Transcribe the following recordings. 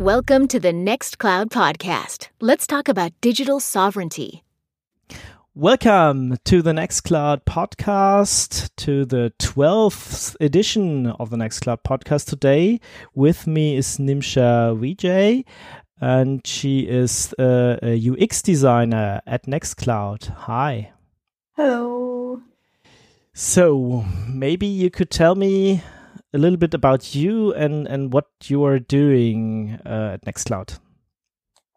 Welcome to the Nextcloud podcast. Let's talk about digital sovereignty. Welcome to the Nextcloud podcast, to the 12th edition of the Nextcloud podcast today. With me is Nimisha Vijay, and she is uh, a UX designer at Nextcloud. Hi. Hello. So, maybe you could tell me a little bit about you and, and what you are doing uh, at Nextcloud.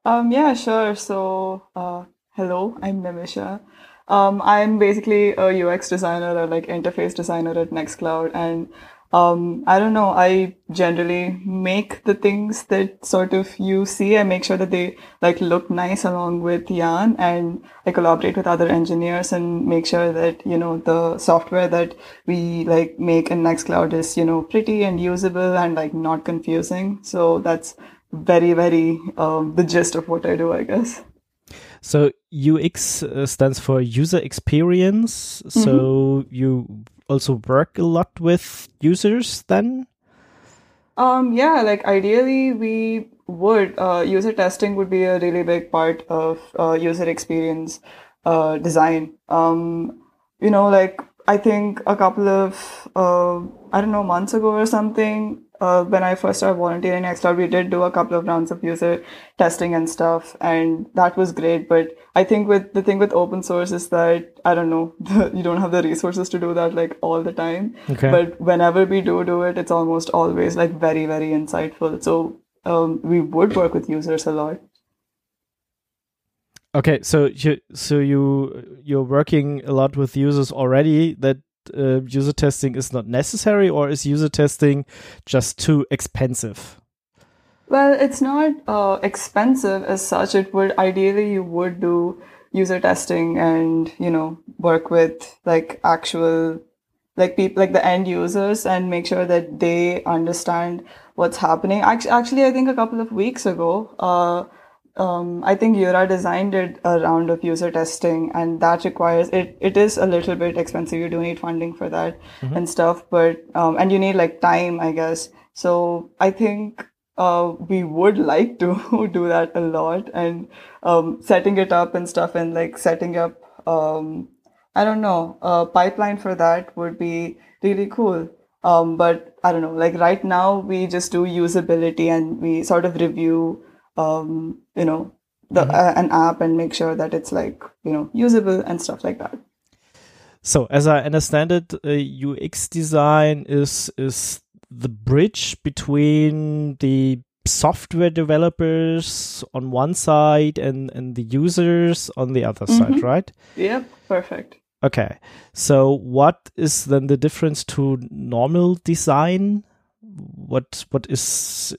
Um, yeah, sure. So, uh, hello, I'm Nimisha. Um, I'm basically a UX designer or like interface designer at Nextcloud, and um, I don't know. I generally make the things that sort of you see. I make sure that they like look nice along with Jan and I collaborate with other engineers and make sure that, you know, the software that we like make in Nextcloud is, you know, pretty and usable and like not confusing. So that's very, very, um, the gist of what I do, I guess. So UX uh, stands for user experience. Mm -hmm. So you also work a lot with users then? Um, yeah, like ideally we would. Uh, user testing would be a really big part of uh, user experience uh, design. Um, you know, like I think a couple of, uh, I don't know, months ago or something, uh, when I first started volunteering at Nextcloud, we did do a couple of rounds of user testing and stuff, and that was great. But I think with the thing with open source is that I don't know, the, you don't have the resources to do that like all the time. Okay. But whenever we do do it, it's almost always like very very insightful. So um, we would work with users a lot. Okay, so you so you you're working a lot with users already. That uh, user testing is not necessary, or is user testing just too expensive? Well, it's not uh, expensive as such. It would ideally you would do user testing and you know work with like actual like people like the end users and make sure that they understand what's happening. Actually, actually I think a couple of weeks ago. Uh, um, I think Jura Design did a round of user testing, and that requires it. It is a little bit expensive. You do need funding for that mm-hmm. and stuff, but um, and you need like time, I guess. So I think uh, we would like to do that a lot, and um, setting it up and stuff, and like setting up. Um, I don't know. A pipeline for that would be really cool. Um, but I don't know. Like right now, we just do usability, and we sort of review um, you know, the mm-hmm. uh, an app and make sure that it's like you know usable and stuff like that. So, as I understand it, uh, UX design is is the bridge between the software developers on one side and and the users on the other mm-hmm. side, right? Yep, perfect. Okay. So, what is then the difference to normal design what what is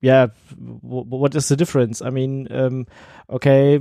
yeah what is the difference? I mean um, okay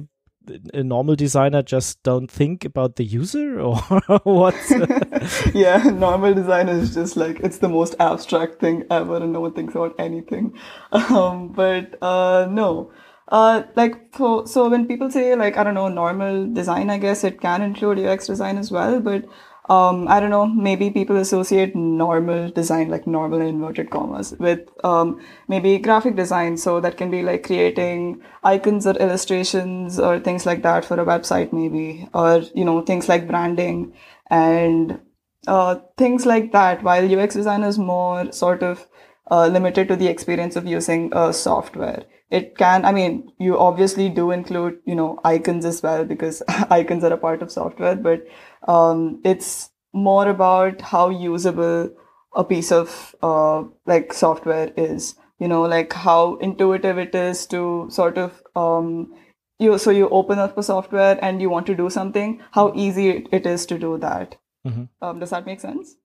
a normal designer just don't think about the user or what? Yeah normal design is just like it's the most abstract thing ever and no one thinks about anything. Um, but uh, no. Uh, like so, so when people say like i don't know normal design i guess it can include ux design as well but um, I don't know, maybe people associate normal design, like normal inverted commas, with um, maybe graphic design. So that can be like creating icons or illustrations or things like that for a website, maybe, or, you know, things like branding and uh, things like that. While UX design is more sort of uh, limited to the experience of using a software. It can, I mean, you obviously do include, you know, icons as well because icons are a part of software, but um, it's more about how usable a piece of uh, like software is. You know, like how intuitive it is to sort of um, you. So you open up a software and you want to do something. How easy it is to do that. Mm-hmm. Um, does that make sense?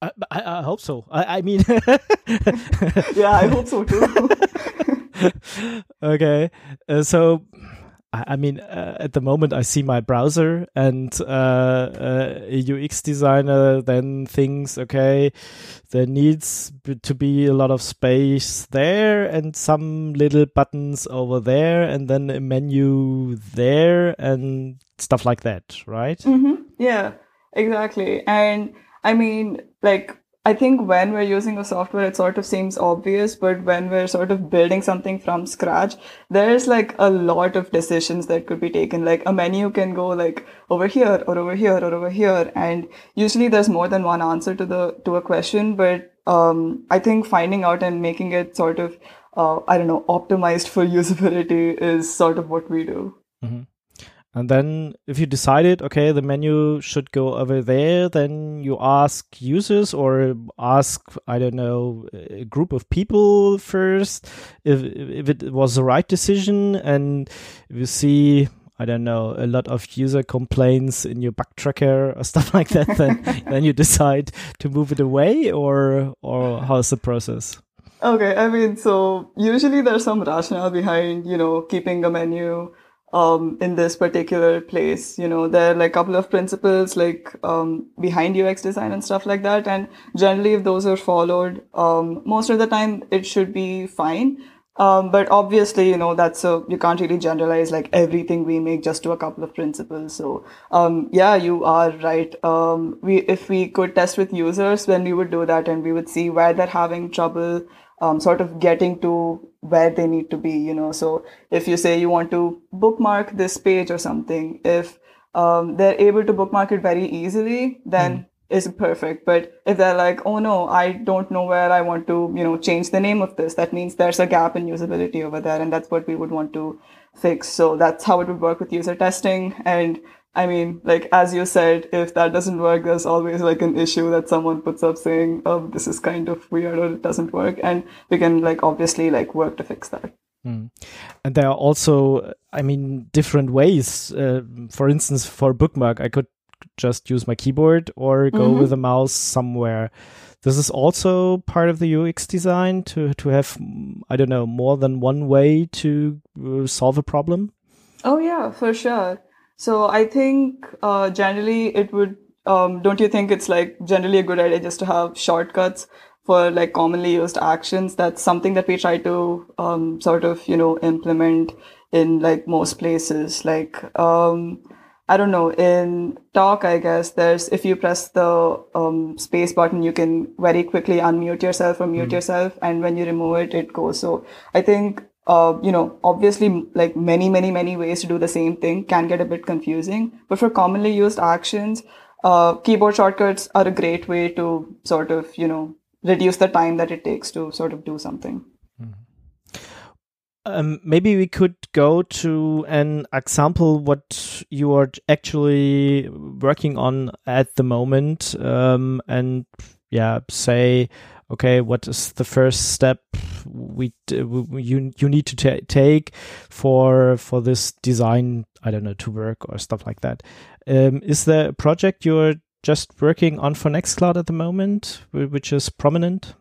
I, I, I hope so. I, I mean, yeah, I hope so too. okay, uh, so I mean, uh, at the moment, I see my browser and uh, uh, a UX designer then thinks, okay, there needs to be a lot of space there and some little buttons over there and then a menu there and stuff like that, right? Mm-hmm. Yeah, exactly. And I mean, like, I think when we're using a software, it sort of seems obvious, but when we're sort of building something from scratch, there's like a lot of decisions that could be taken. Like a menu can go like over here or over here or over here. And usually there's more than one answer to the, to a question. But, um, I think finding out and making it sort of, uh, I don't know, optimized for usability is sort of what we do. Mm-hmm. And then if you decided, okay, the menu should go over there, then you ask users or ask, I don't know, a group of people first if, if it was the right decision. And if you see, I don't know, a lot of user complaints in your bug tracker or stuff like that, then, then you decide to move it away or, or how's the process? Okay. I mean, so usually there's some rationale behind, you know, keeping a menu um, in this particular place. You know, there are like a couple of principles like um, behind UX design and stuff like that. And generally, if those are followed, um, most of the time it should be fine. Um, but obviously, you know, that's a, you can't really generalize like everything we make just to a couple of principles. So, um, yeah, you are right. Um, we, if we could test with users, then we would do that and we would see where they're having trouble, um, sort of getting to where they need to be, you know. So if you say you want to bookmark this page or something, if um, they're able to bookmark it very easily, then mm. is perfect. But if they're like, oh no, I don't know where I want to, you know, change the name of this, that means there's a gap in usability over there, and that's what we would want to fix. So that's how it would work with user testing. And I mean, like, as you said, if that doesn't work, there's always like an issue that someone puts up saying, oh, this is kind of weird or it doesn't work. And we can like obviously like work to fix that. Mm. And there are also, I mean, different ways. Uh, for instance, for bookmark, I could just use my keyboard or go mm-hmm. with a mouse somewhere. This is also part of the UX design to to have I don't know more than one way to uh, solve a problem. Oh yeah, for sure. So I think uh, generally it would. Um, don't you think it's like generally a good idea just to have shortcuts for like commonly used actions? That's something that we try to um, sort of you know implement in like most places. Like um, I don't know in talk, I guess there's if you press the um, space button, you can very quickly unmute yourself or mute mm. yourself, and when you remove it, it goes. So I think uh, you know, obviously, like many, many, many ways to do the same thing can get a bit confusing. But for commonly used actions, uh, keyboard shortcuts are a great way to sort of, you know, reduce the time that it takes to sort of do something. Mm-hmm. Um, maybe we could go to an example what you are actually working on at the moment, um, and yeah, say okay, what is the first step we you you need to take for for this design? I don't know to work or stuff like that. Um, is there a project you're just working on for Nextcloud at the moment, which is prominent?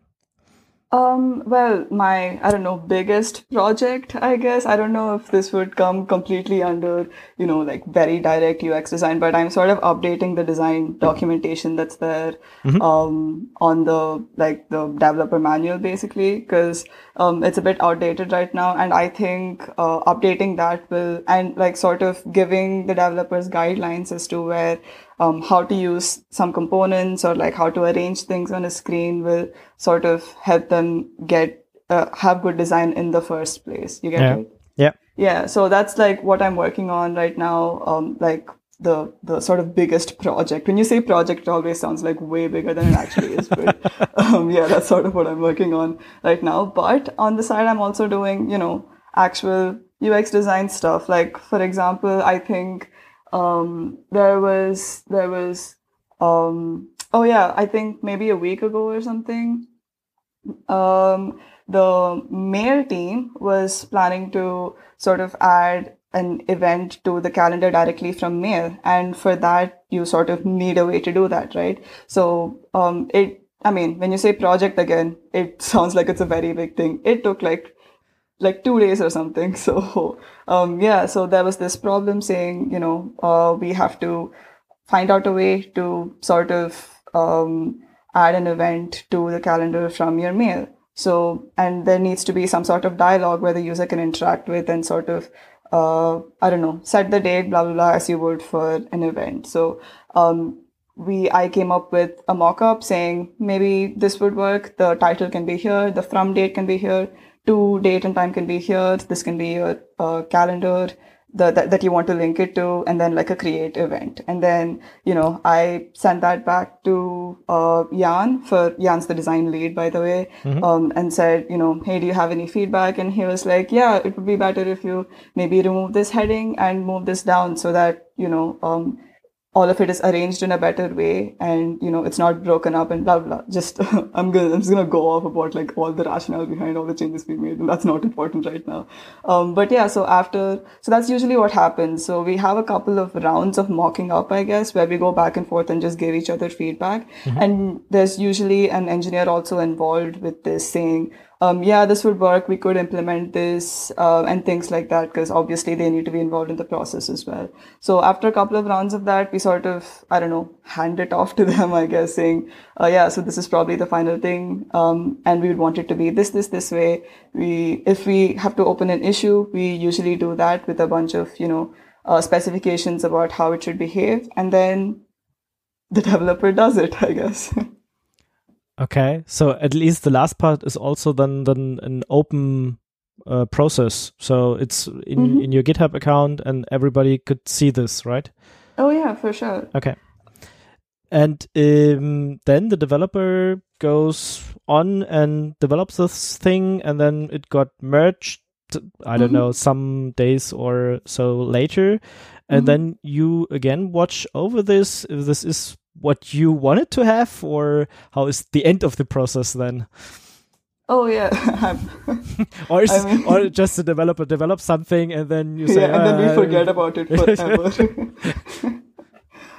Um, well, my, I don't know, biggest project, I guess. I don't know if this would come completely under, you know, like very direct UX design, but I'm sort of updating the design documentation that's there, mm-hmm. um, on the, like the developer manual basically, because, um, it's a bit outdated right now. And I think, uh, updating that will, and like sort of giving the developers guidelines as to where, um, how to use some components or like how to arrange things on a screen will sort of help them get uh, have good design in the first place. You get yeah. it? Yeah. Yeah. So that's like what I'm working on right now. Um, like the the sort of biggest project. When you say project, it always sounds like way bigger than it actually is. But um, yeah, that's sort of what I'm working on right now. But on the side, I'm also doing you know actual UX design stuff. Like for example, I think um, there was there was um, oh yeah, I think maybe a week ago or something. Um, the mail team was planning to sort of add an event to the calendar directly from mail and for that you sort of need a way to do that right so um it i mean when you say project again it sounds like it's a very big thing it took like like two days or something. So, um, yeah, so there was this problem saying, you know, uh, we have to find out a way to sort of, um, add an event to the calendar from your mail. So, and there needs to be some sort of dialogue where the user can interact with and sort of, uh, I don't know, set the date, blah, blah, blah, as you would for an event. So, um, we I came up with a mock-up saying maybe this would work. The title can be here, the from date can be here, to date and time can be here. This can be your uh, calendar the, that, that you want to link it to and then like a create event and then you know i sent that back to uh, jan for jan's the design lead by the way mm-hmm. um, and said you know hey do you have any feedback and he was like yeah it would be better if you maybe remove this heading and move this down so that you know um, all of it is arranged in a better way and you know it's not broken up and blah blah just i'm gonna i'm just gonna go off about like all the rationale behind all the changes we made and that's not important right now. Um, but yeah so after so that's usually what happens. So we have a couple of rounds of mocking up i guess where we go back and forth and just give each other feedback. Mm-hmm. and there's usually an engineer also involved with this saying um, yeah, this would work. We could implement this uh, and things like that because obviously they need to be involved in the process as well. So after a couple of rounds of that, we sort of, I don't know, hand it off to them, I guess, saying, uh, yeah, so this is probably the final thing. Um, and we would want it to be this, this, this way. We, if we have to open an issue, we usually do that with a bunch of, you know, uh, specifications about how it should behave. And then the developer does it, I guess. Okay, so at least the last part is also then then an open uh, process. So it's in mm-hmm. in your GitHub account, and everybody could see this, right? Oh yeah, for sure. Okay, and um, then the developer goes on and develops this thing, and then it got merged. I don't mm-hmm. know, some days or so later, and mm-hmm. then you again watch over this if this is what you wanted to have, or how is the end of the process then? Oh yeah, or is, I mean, or just the developer develops something and then you say, yeah, and then we ah, forget about it forever.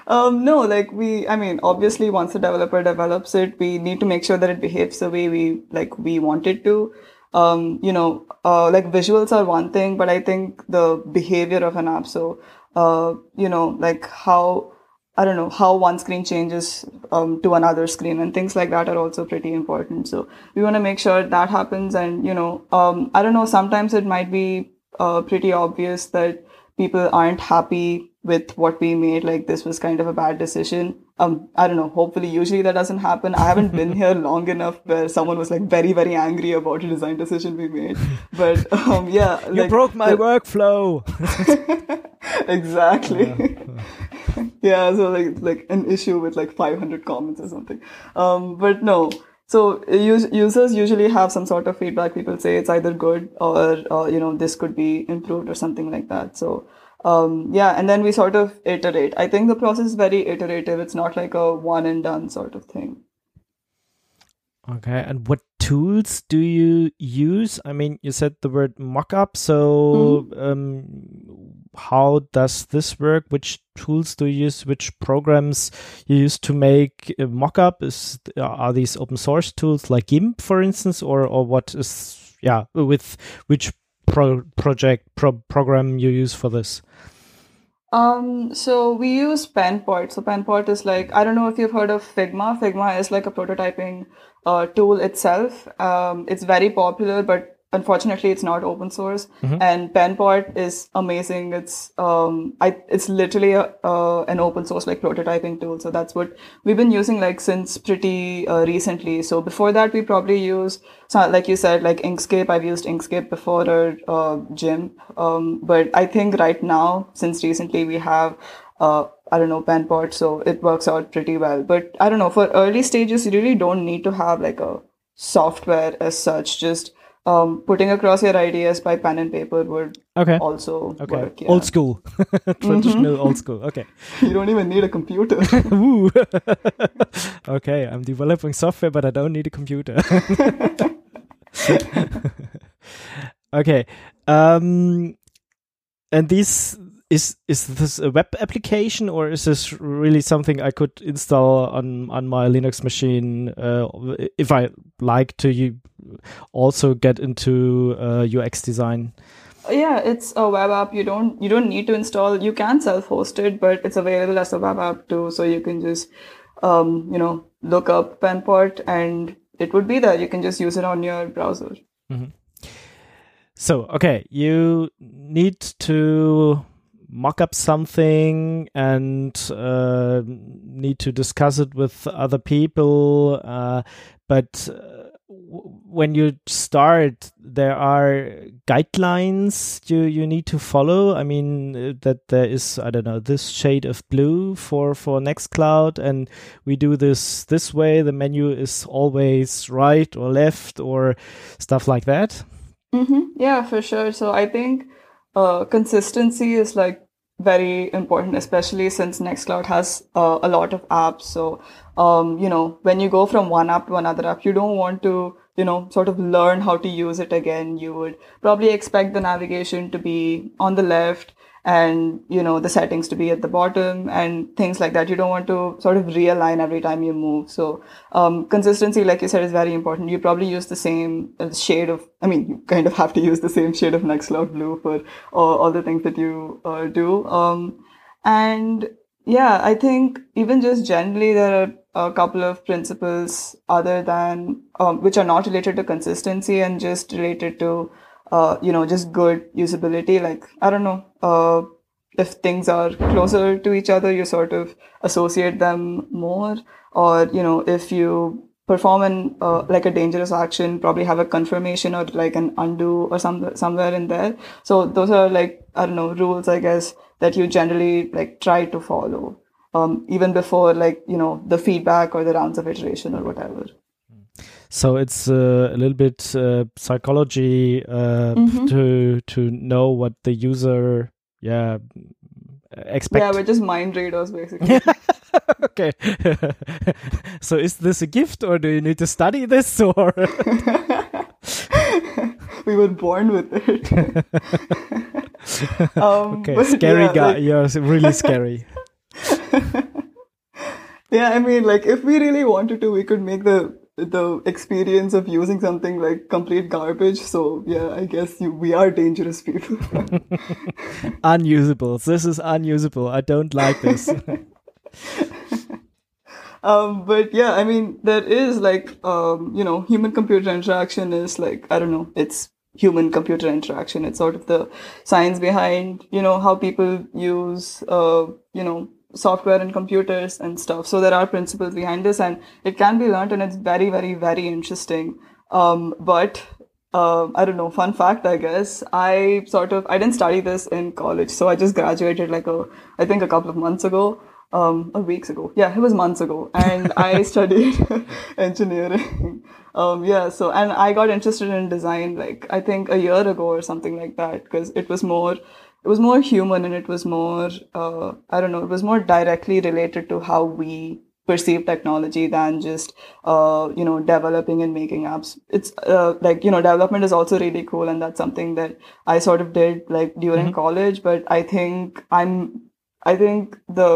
um, no, like we, I mean, obviously, once the developer develops it, we need to make sure that it behaves the way we like we want it to. Um, you know, uh, like visuals are one thing, but I think the behavior of an app. So, uh, you know, like how I don't know how one screen changes um, to another screen and things like that are also pretty important. So we want to make sure that happens. And you know, um, I don't know. Sometimes it might be uh, pretty obvious that people aren't happy with what we made. Like this was kind of a bad decision. Um, I don't know. Hopefully, usually that doesn't happen. I haven't been here long enough where someone was like very, very angry about a design decision we made. But um, yeah, you like, broke my the... workflow. exactly. yeah, so like like an issue with like 500 comments or something. Um, but no. So users usually have some sort of feedback. People say it's either good or uh, you know this could be improved or something like that. So um, yeah, and then we sort of iterate. I think the process is very iterative. It's not like a one and done sort of thing. Okay, and what tools do you use? I mean, you said the word mockup. So, mm-hmm. um, how does this work? Which tools do you use? Which programs you use to make a mockup? Is are these open source tools like GIMP, for instance, or or what is yeah with which pro project pro program you use for this? Um, so we use Penpot. So Penpot is like I don't know if you've heard of Figma. Figma is like a prototyping uh, tool itself. Um, it's very popular, but unfortunately it's not open source. Mm-hmm. and penpot is amazing. It's um i it's literally a, uh, an open source like prototyping tool. So that's what we've been using like since pretty uh, recently. So before that we probably use so like you said like inkscape. I've used inkscape before or uh, gimp um but i think right now since recently we have uh, I don't know, Penpot, so it works out pretty well. But I don't know, for early stages, you really don't need to have like a software as such. Just um, putting across your ideas by pen and paper would okay. also okay. work. Yeah. Old school, traditional mm-hmm. old school. Okay. you don't even need a computer. okay, I'm developing software, but I don't need a computer. okay. Um, and these is is this a web application or is this really something I could install on on my Linux machine uh, if I like to also get into uh, UX design? Yeah, it's a web app. You don't you don't need to install. You can self host it, but it's available as a web app too. So you can just um, you know look up Penpot and it would be there. You can just use it on your browser. Mm -hmm. So okay, you need to mock up something and uh, need to discuss it with other people. Uh, but uh, when you start, there are guidelines you you need to follow. I mean uh, that there is I don't know this shade of blue for for Nextcloud, and we do this this way. The menu is always right or left or stuff like that. Mm-hmm. Yeah, for sure. So I think uh, consistency is like very important, especially since Nextcloud has uh, a lot of apps. So, um, you know, when you go from one app to another app, you don't want to, you know, sort of learn how to use it again. You would probably expect the navigation to be on the left and you know the settings to be at the bottom and things like that. You don't want to sort of realign every time you move. So um, consistency like you said is very important. You probably use the same uh, shade of i mean you kind of have to use the same shade of next nextcloud blue for all, all the things that you uh, do. Um, and yeah i think even just generally there are a couple of principles other than um, which are not related to consistency and just related to uh, you know, just good usability. Like, I don't know, uh, if things are closer to each other, you sort of associate them more. Or, you know, if you perform an, uh, like a dangerous action, probably have a confirmation or like an undo or some, somewhere in there. So those are like, I don't know, rules, I guess, that you generally like try to follow. Um, even before like, you know, the feedback or the rounds of iteration or whatever. So it's uh, a little bit uh, psychology uh, mm-hmm. to to know what the user yeah expect. Yeah, we're just mind readers basically. okay. so is this a gift, or do you need to study this, or? we were born with it. um, okay, scary yeah, guy. Like... You're really scary. yeah, I mean, like if we really wanted to, we could make the the experience of using something like complete garbage. So yeah, I guess you, we are dangerous people. unusable. This is unusable. I don't like this. um, but yeah, I mean, there is like, um, you know, human computer interaction is like, I don't know, it's human computer interaction. It's sort of the science behind, you know, how people use, uh, you know, software and computers and stuff. So there are principles behind this and it can be learned and it's very, very, very interesting. Um, but uh, I don't know, fun fact, I guess. I sort of, I didn't study this in college. So I just graduated like a, I think a couple of months ago, um, or weeks ago. Yeah, it was months ago. And I studied engineering. Um, yeah, so, and I got interested in design like, I think a year ago or something like that, because it was more, it was more human and it was more uh, i don't know it was more directly related to how we perceive technology than just uh, you know developing and making apps it's uh, like you know development is also really cool and that's something that i sort of did like during mm-hmm. college but i think i'm i think the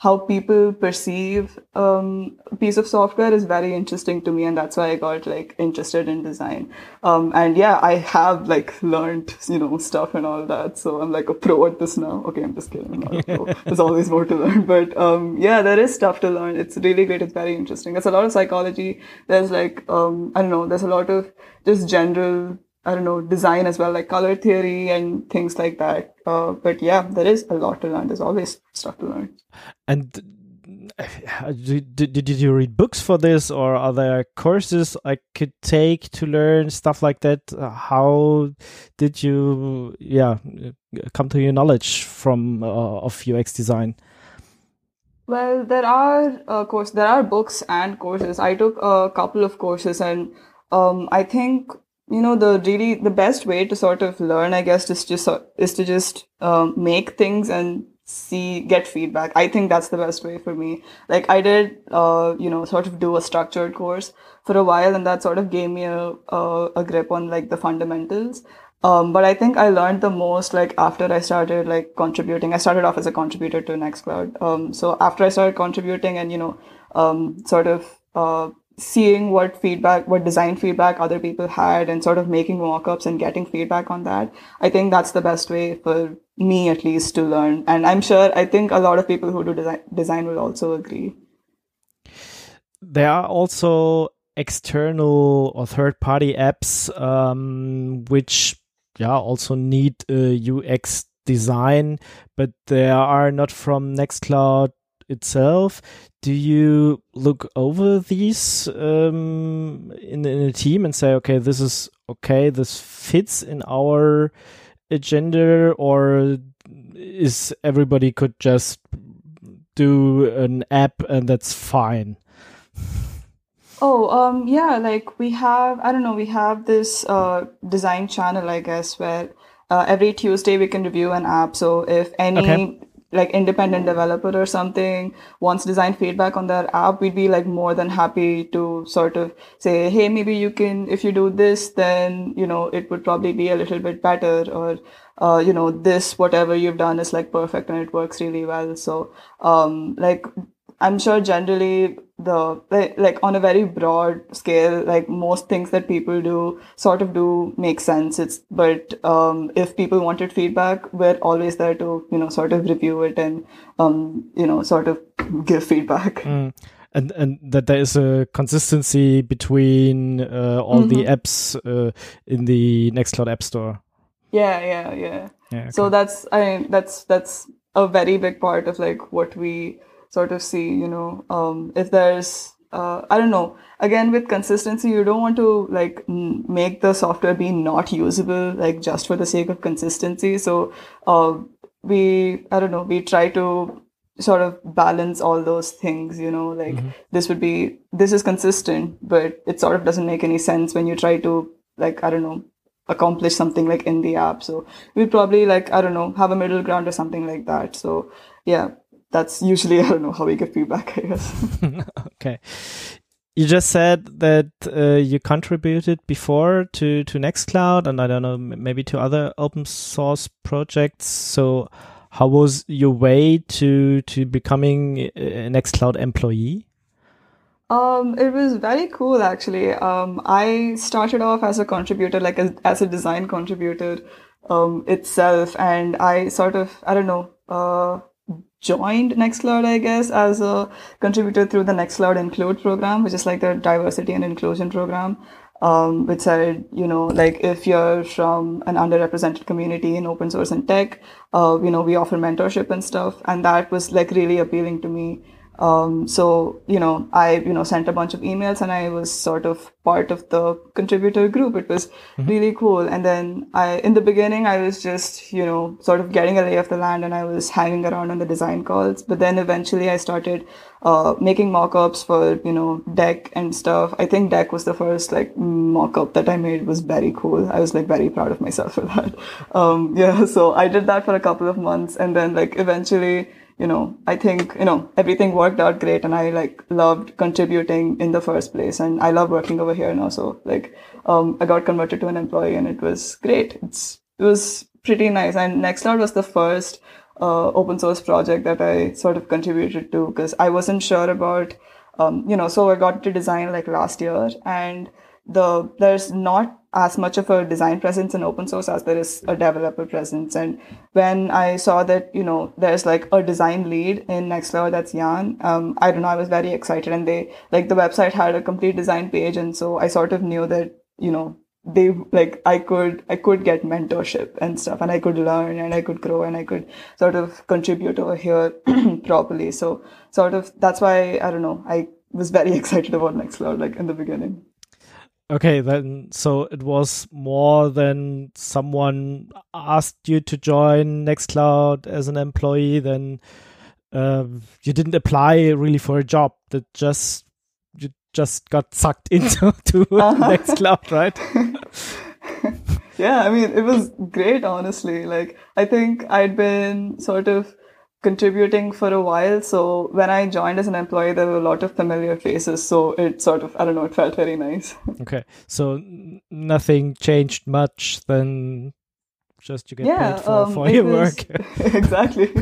how people perceive um, a piece of software is very interesting to me, and that's why I got like interested in design. Um, and yeah, I have like learned you know stuff and all that, so I'm like a pro at this now. Okay, I'm just kidding. There's always more to learn, but um, yeah, there is stuff to learn. It's really great. It's very interesting. There's a lot of psychology. There's like um, I don't know. There's a lot of just general I don't know, design as well, like color theory and things like that. Uh, but yeah, there is a lot to learn. There's always stuff to learn. And did, did, did you read books for this or are there courses I could take to learn stuff like that? How did you, yeah, come to your knowledge from uh, of UX design? Well, there are uh, course, there are books and courses. I took a couple of courses and um, I think you know the really the best way to sort of learn i guess is just is to just um, make things and see get feedback i think that's the best way for me like i did uh, you know sort of do a structured course for a while and that sort of gave me a, a, a grip on like the fundamentals um, but I think I learned the most like after I started like contributing. I started off as a contributor to Nextcloud. Um, so after I started contributing and you know, um, sort of uh, seeing what feedback, what design feedback other people had and sort of making mock-ups and getting feedback on that. I think that's the best way for me at least to learn. And I'm sure, I think a lot of people who do design, design will also agree. There are also external or third party apps, um, which, yeah, also need a UX design, but they are not from Nextcloud itself. Do you look over these um, in, in a team and say, okay, this is okay, this fits in our agenda, or is everybody could just do an app and that's fine? Oh, um, yeah, like we have, I don't know, we have this uh, design channel, I guess, where uh, every Tuesday we can review an app. So if any Okay. Like independent developer or something wants design feedback on their app, we'd be like more than happy to sort of say, hey, maybe you can, if you do this, then, you know, it would probably be a little bit better or, uh, you know, this, whatever you've done is like perfect and it works really well. So, um, like, I'm sure generally the like, on a very broad scale, like most things that people do sort of do make sense. It's but um, if people wanted feedback, we're always there to you know sort of review it and um, you know sort of give feedback. Mm. And and that there is a consistency between uh, all the apps uh, in the Nextcloud App Store. Yeah, yeah, yeah. Yeah, So that's I mean, that's that's a very big part of like what we sort of see. You know, um, if there's uh, I don't know. Again, with consistency, you don't want to like n- make the software be not usable, like just for the sake of consistency. So, uh, we I don't know. We try to sort of balance all those things. You know, like this would be this is consistent, but it sort of doesn't make any sense when you try to like I don't know accomplish something like in the app. So we'll probably like, I don't know, have a middle ground or something like that. So yeah, that's usually, I don't know, how we get feedback, I guess. okay. You just said that uh, you contributed before to to Nextcloud, and I don't know, maybe to other open source projects. So, how was your way to to becoming a Nextcloud employee? Um, it was very cool actually. Um, I started off as a contributor, like as, as a design contributor um, itself, and I sort of, I don't know, uh, joined Nextcloud, I guess, as a contributor through the Nextcloud Include program, which is like the diversity and inclusion program. Um, which said, you know, like if you're from an underrepresented community in open source and tech, uh, you know, we offer mentorship and stuff. And that was like really appealing to me. Um, so, you know, I, you know, sent a bunch of emails and I was sort of part of the contributor group. It was really cool. And then I, in the beginning, I was just, you know, sort of getting a lay of the land and I was hanging around on the design calls. But then eventually I started, uh, making mock-ups for, you know, deck and stuff. I think deck was the first like mock-up that I made was very cool. I was like very proud of myself for that. Um, yeah. So I did that for a couple of months and then like eventually, you know, I think, you know, everything worked out great and I like loved contributing in the first place and I love working over here now. So like, um, I got converted to an employee and it was great. It's, it was pretty nice. And Nextcloud was the first, uh, open source project that I sort of contributed to because I wasn't sure about, um, you know, so I got to design like last year and the, there's not as much of a design presence in open source as there is a developer presence. And when I saw that, you know, there's like a design lead in Nextcloud, that's Jan, um, I don't know, I was very excited and they, like the website had a complete design page. And so I sort of knew that, you know, they like I could I could get mentorship and stuff and I could learn and I could grow and I could sort of contribute over here properly. So sort of that's why I don't know, I was very excited about Nextcloud like in the beginning. Okay, then so it was more than someone asked you to join Nextcloud as an employee. Then um, you didn't apply really for a job. That just you just got sucked into to Nextcloud, right? yeah, I mean, it was great, honestly. Like, I think I'd been sort of contributing for a while. So when I joined as an employee, there were a lot of familiar faces. So it sort of, I don't know, it felt very nice. Okay, so nothing changed much. Then just you get yeah, paid for, um, for your was- work. exactly.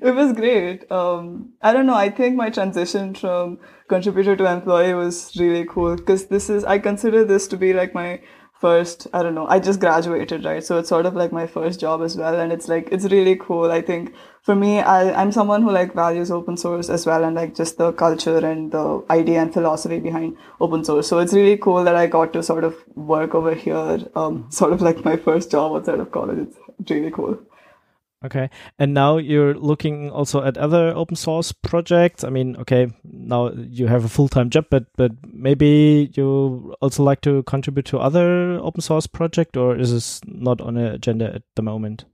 It was great. Um, I don't know. I think my transition from contributor to employee was really cool because this is, I consider this to be like my first, I don't know, I just graduated, right? So it's sort of like my first job as well. And it's like, it's really cool. I think for me, I, I'm someone who like values open source as well and like just the culture and the idea and philosophy behind open source. So it's really cool that I got to sort of work over here, um, sort of like my first job outside of college. It's really cool. Okay. And now you're looking also at other open source projects. I mean, okay, now you have a full time job, but but maybe you also like to contribute to other open source project, or is this not on the agenda at the moment?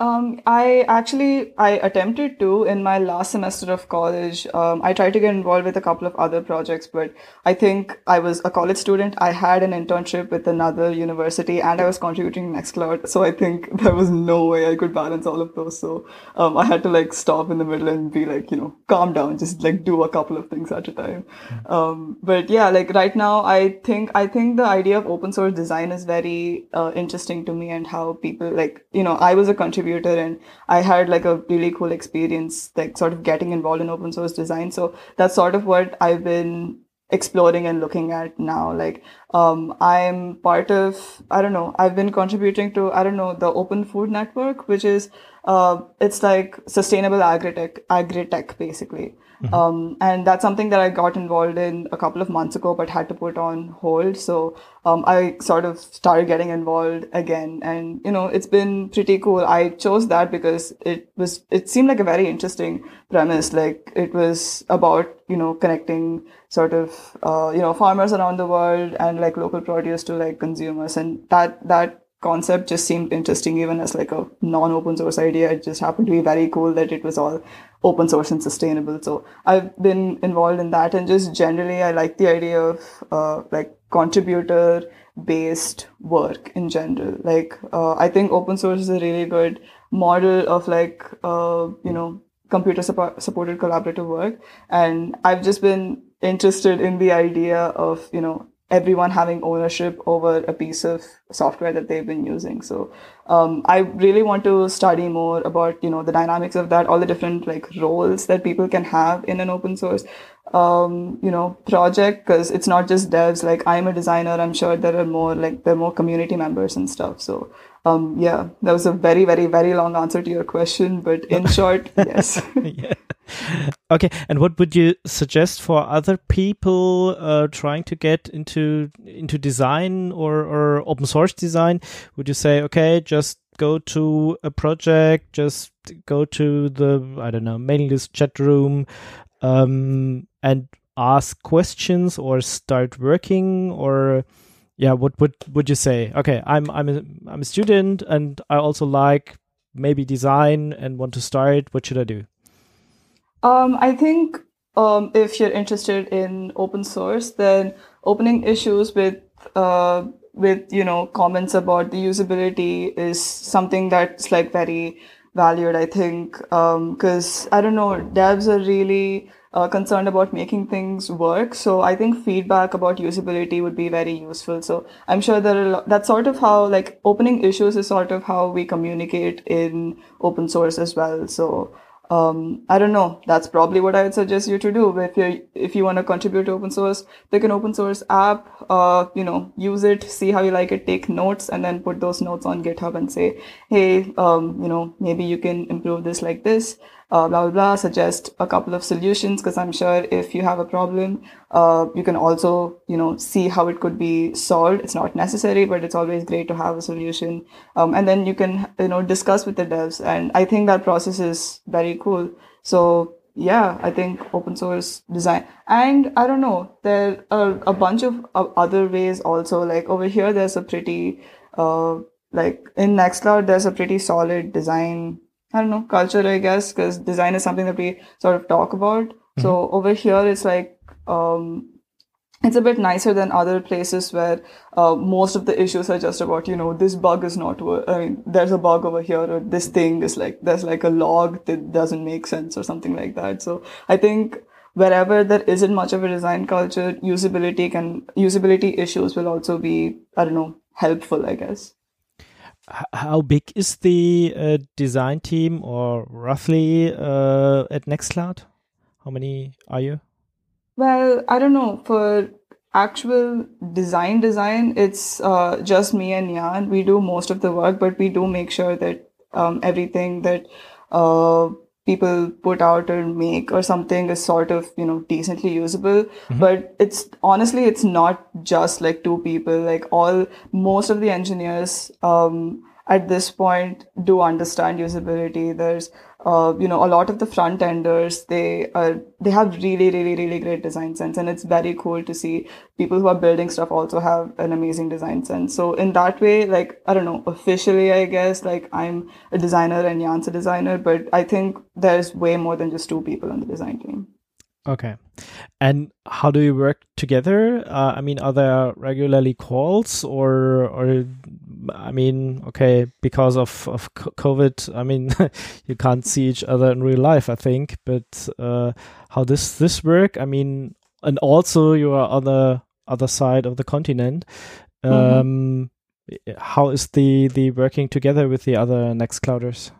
Um, I actually I attempted to in my last semester of college. Um, I tried to get involved with a couple of other projects, but I think I was a college student. I had an internship with another university, and I was contributing Nextcloud. So I think there was no way I could balance all of those. So um, I had to like stop in the middle and be like, you know, calm down, just like do a couple of things at a time. Um, but yeah, like right now, I think I think the idea of open source design is very uh, interesting to me, and how people like you know I was a contributor contributor and I had like a really cool experience, like sort of getting involved in open source design. So that's sort of what I've been exploring and looking at now. Like, um, I'm part of, I don't know, I've been contributing to, I don't know, the Open Food Network, which is, uh, it's like sustainable agri-tech, agri-tech basically. Mm-hmm. Um, and that's something that I got involved in a couple of months ago, but had to put on hold. So um, I sort of started getting involved again, and you know, it's been pretty cool. I chose that because it was it seemed like a very interesting premise. Like it was about you know connecting sort of uh, you know farmers around the world and like local produce to like consumers, and that that concept just seemed interesting even as like a non-open source idea. It just happened to be very cool that it was all open source and sustainable. So i've been involved in that and just generally i like the idea of uh, like contributor based work in general. Like uh, i think open source is a really good model of like uh, you know computer support- supported collaborative work. And i've just been interested in the idea of you know everyone having ownership over a piece of software that they've been using. So um, I really want to study more about you know the dynamics of that, all the different like roles that people can have in an open source um, you know project because it's not just devs. Like I'm a designer, I'm sure there are more like there are more community members and stuff. So um, yeah, that was a very very very long answer to your question, but in short, yes. yeah. Okay, and what would you suggest for other people uh, trying to get into into design or or open source design? Would you say, okay, just go to a project, just go to the I don't know mailing list chat room, um, and ask questions or start working or yeah, what would would you say? Okay, I'm I'm a, I'm a student and I also like maybe design and want to start. What should I do? Um, I think um, if you're interested in open source, then opening issues with uh, with you know comments about the usability is something that's like very valued. I think because um, I don't know, devs are really uh, concerned about making things work. So I think feedback about usability would be very useful. So I'm sure that that's sort of how like opening issues is sort of how we communicate in open source as well. So um, I don't know. That's probably what I would suggest you to do. If you if you want to contribute to open source, pick an open source app. Uh, you know, use it, see how you like it, take notes, and then put those notes on GitHub and say, hey, um, you know, maybe you can improve this like this uh, blah, blah, blah, suggest a couple of solutions because I'm sure if you have a problem, uh, you can also, you know, see how it could be solved. It's not necessary, but it's always great to have a solution. Um, and then you can, you know, discuss with the devs. And I think that process is very cool. So yeah, I think open source design. And I don't know, there are a bunch of other ways also. Like over here, there's a pretty, uh, like in Nextcloud, there's a pretty solid design I don't know, culture, I guess, because design is something that we sort of talk about. Mm-hmm. So over here, it's like, um, it's a bit nicer than other places where uh, most of the issues are just about, you know, this bug is not, I mean, there's a bug over here, or this thing is like, there's like a log that doesn't make sense, or something like that. So I think wherever there isn't much of a design culture, usability can, usability issues will also be, I don't know, helpful, I guess how big is the uh, design team or roughly uh, at Nextcloud? How many are you? Well, I don't know. For actual design design, it's uh, just me and Jan. We do most of the work, but we do make sure that um, everything that uh, people put out or make or something is sort of you know decently usable mm-hmm. but it's honestly it's not just like two people like all most of the engineers um at this point do understand usability. There's uh, you know, a lot of the front enders, they are, they have really, really, really great design sense. And it's very cool to see people who are building stuff also have an amazing design sense. So in that way, like, I don't know, officially, I guess, like I'm a designer and Jan's a designer, but I think there's way more than just two people on the design team. Okay. And how do you work together? Uh, I mean, are there regularly calls or, or, I mean, okay, because of, of COVID, I mean, you can't see each other in real life, I think, but, uh, how does this work? I mean, and also you are on the other side of the continent. Mm-hmm. Um, mm-hmm. how is the, the working together with the other Nextclouders?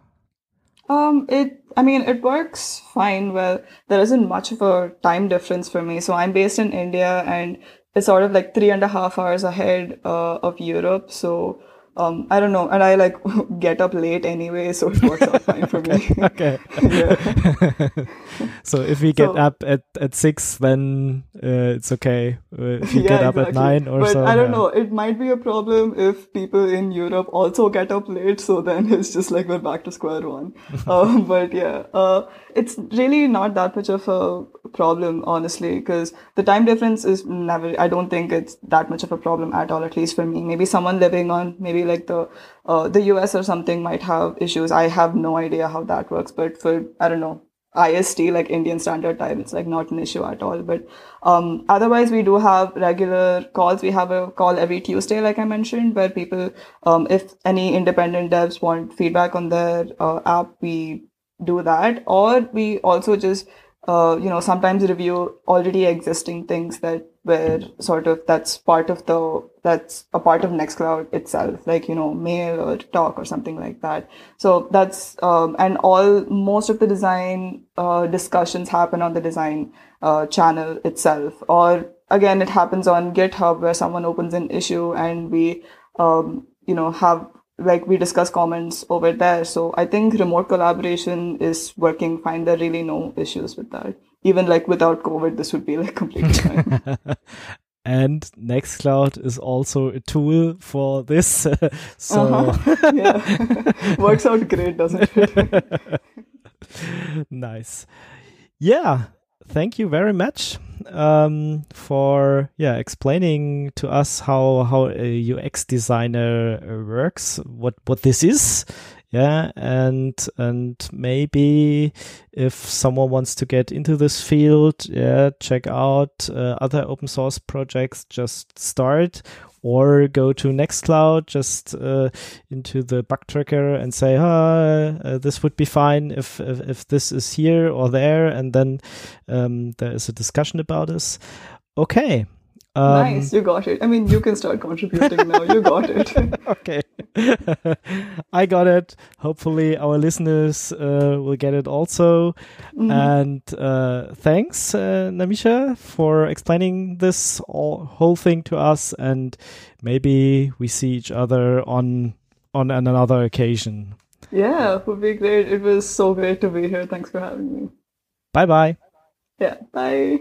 Um, it, I mean, it works fine. Well, there isn't much of a time difference for me. So I'm based in India and it's sort of like three and a half hours ahead uh, of Europe. So um, I don't know, and I like get up late anyway, so it works out fine for me. okay. so if we get so, up at, at six, then uh, it's okay. Uh, if you yeah, get up exactly. at nine or but so. I don't yeah. know. It might be a problem if people in Europe also get up late. So then it's just like we're back to square one. um, but yeah, uh, it's really not that much of a problem, honestly, because the time difference is never. I don't think it's that much of a problem at all. At least for me, maybe someone living on maybe like the uh, the US or something might have issues. I have no idea how that works, but for I don't know IST like Indian Standard Time, it's like not an issue at all. But um, otherwise, we do have regular calls. We have a call every Tuesday, like I mentioned, where people, um, if any independent devs want feedback on their uh, app, we do that, or we also just uh, you know, sometimes review already existing things that were sort of that's part of the that's a part of Nextcloud itself, like you know, mail or talk or something like that. So that's um, and all most of the design uh, discussions happen on the design uh, channel itself, or again, it happens on GitHub where someone opens an issue and we um, you know have like we discuss comments over there. So I think remote collaboration is working fine. There are really no issues with that. Even like without COVID, this would be like completely fine. and Nextcloud is also a tool for this. so uh-huh. yeah, works out great, doesn't it? nice. Yeah, thank you very much um, for yeah explaining to us how how a UX designer works, what what this is, yeah, and and maybe if someone wants to get into this field, yeah, check out uh, other open source projects. Just start or go to Nextcloud, just uh, into the bug tracker and say, ah, uh, this would be fine if, if, if this is here or there, and then um, there is a discussion about this. Okay. Um, nice, you got it. I mean, you can start contributing now. You got it. okay. I got it. Hopefully, our listeners uh, will get it also. Mm-hmm. And uh, thanks, uh, Nimisha, for explaining this all, whole thing to us. And maybe we see each other on on another occasion. Yeah, it would be great. It was so great to be here. Thanks for having me. Bye bye. Yeah, bye.